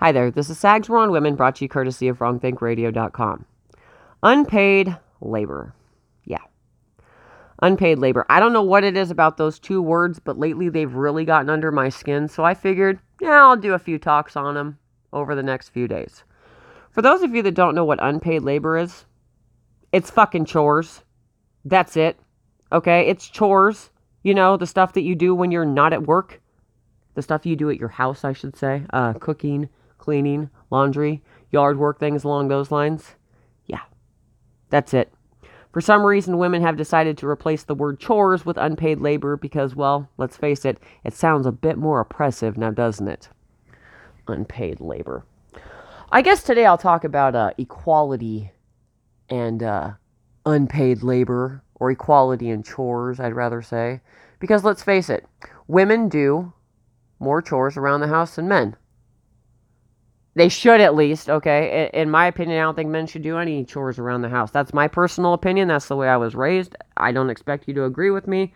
Hi there, this is Sag's War on Women, brought to you courtesy of WrongThinkRadio.com. Unpaid labor. Yeah. Unpaid labor. I don't know what it is about those two words, but lately they've really gotten under my skin, so I figured, yeah, I'll do a few talks on them over the next few days. For those of you that don't know what unpaid labor is, it's fucking chores. That's it. Okay? It's chores. You know, the stuff that you do when you're not at work. The stuff you do at your house, I should say. Uh, cooking, cleaning, laundry, yard work, things along those lines. Yeah, that's it. For some reason, women have decided to replace the word chores with unpaid labor because, well, let's face it, it sounds a bit more oppressive now, doesn't it? Unpaid labor. I guess today I'll talk about uh, equality and uh, unpaid labor, or equality and chores, I'd rather say. Because let's face it, women do more chores around the house than men. They should at least, okay? In my opinion, I don't think men should do any chores around the house. That's my personal opinion. That's the way I was raised. I don't expect you to agree with me,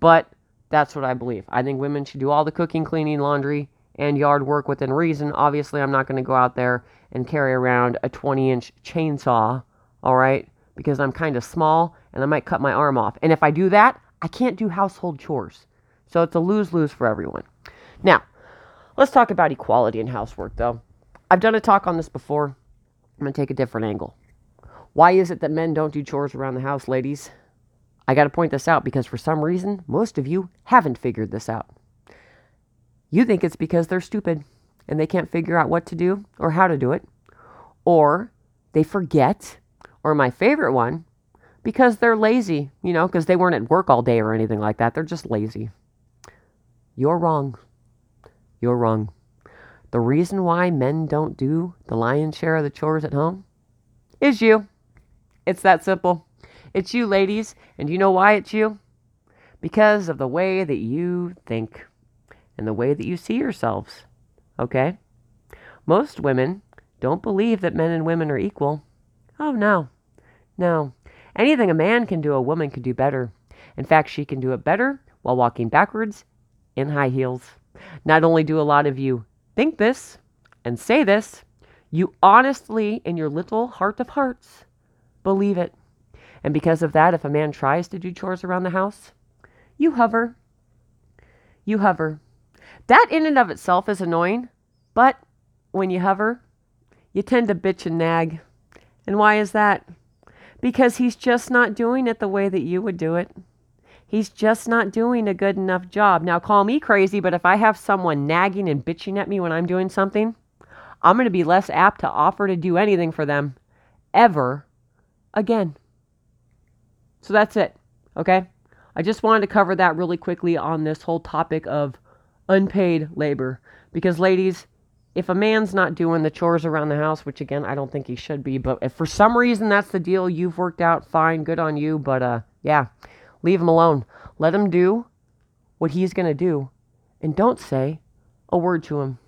but that's what I believe. I think women should do all the cooking, cleaning, laundry, and yard work within reason. Obviously, I'm not going to go out there and carry around a 20 inch chainsaw, all right? Because I'm kind of small and I might cut my arm off. And if I do that, I can't do household chores. So it's a lose lose for everyone. Now, let's talk about equality in housework, though. I've done a talk on this before. I'm going to take a different angle. Why is it that men don't do chores around the house, ladies? I got to point this out because for some reason, most of you haven't figured this out. You think it's because they're stupid and they can't figure out what to do or how to do it, or they forget, or my favorite one, because they're lazy, you know, because they weren't at work all day or anything like that. They're just lazy. You're wrong. You're wrong. The reason why men don't do the lion's share of the chores at home is you. It's that simple. It's you, ladies. And you know why it's you? Because of the way that you think and the way that you see yourselves. Okay? Most women don't believe that men and women are equal. Oh, no. No. Anything a man can do, a woman can do better. In fact, she can do it better while walking backwards in high heels. Not only do a lot of you think this and say this, you honestly, in your little heart of hearts, believe it. And because of that, if a man tries to do chores around the house, you hover. You hover. That in and of itself is annoying, but when you hover, you tend to bitch and nag. And why is that? Because he's just not doing it the way that you would do it. He's just not doing a good enough job. Now, call me crazy, but if I have someone nagging and bitching at me when I'm doing something, I'm going to be less apt to offer to do anything for them ever again. So that's it. Okay? I just wanted to cover that really quickly on this whole topic of unpaid labor. Because, ladies, if a man's not doing the chores around the house, which again, I don't think he should be, but if for some reason that's the deal you've worked out, fine, good on you. But, uh, yeah Leave him alone. Let him do what he's going to do and don't say a word to him.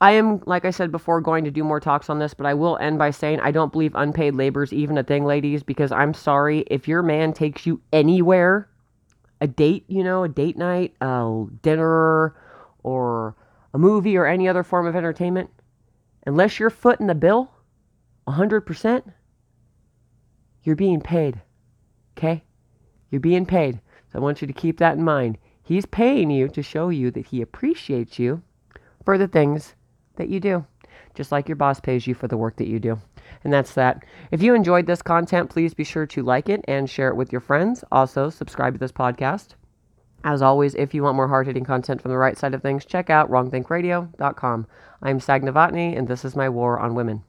I am, like I said before, going to do more talks on this, but I will end by saying I don't believe unpaid labor is even a thing, ladies, because I'm sorry. If your man takes you anywhere, a date, you know, a date night, a dinner, or a movie, or any other form of entertainment, unless you're footing the bill 100%, you're being paid. Okay? You're being paid. So I want you to keep that in mind. He's paying you to show you that he appreciates you for the things that you do, just like your boss pays you for the work that you do. And that's that. If you enjoyed this content, please be sure to like it and share it with your friends. Also, subscribe to this podcast. As always, if you want more hard hitting content from the right side of things, check out wrongthinkradio.com. I'm Sag Novotny, and this is my war on women.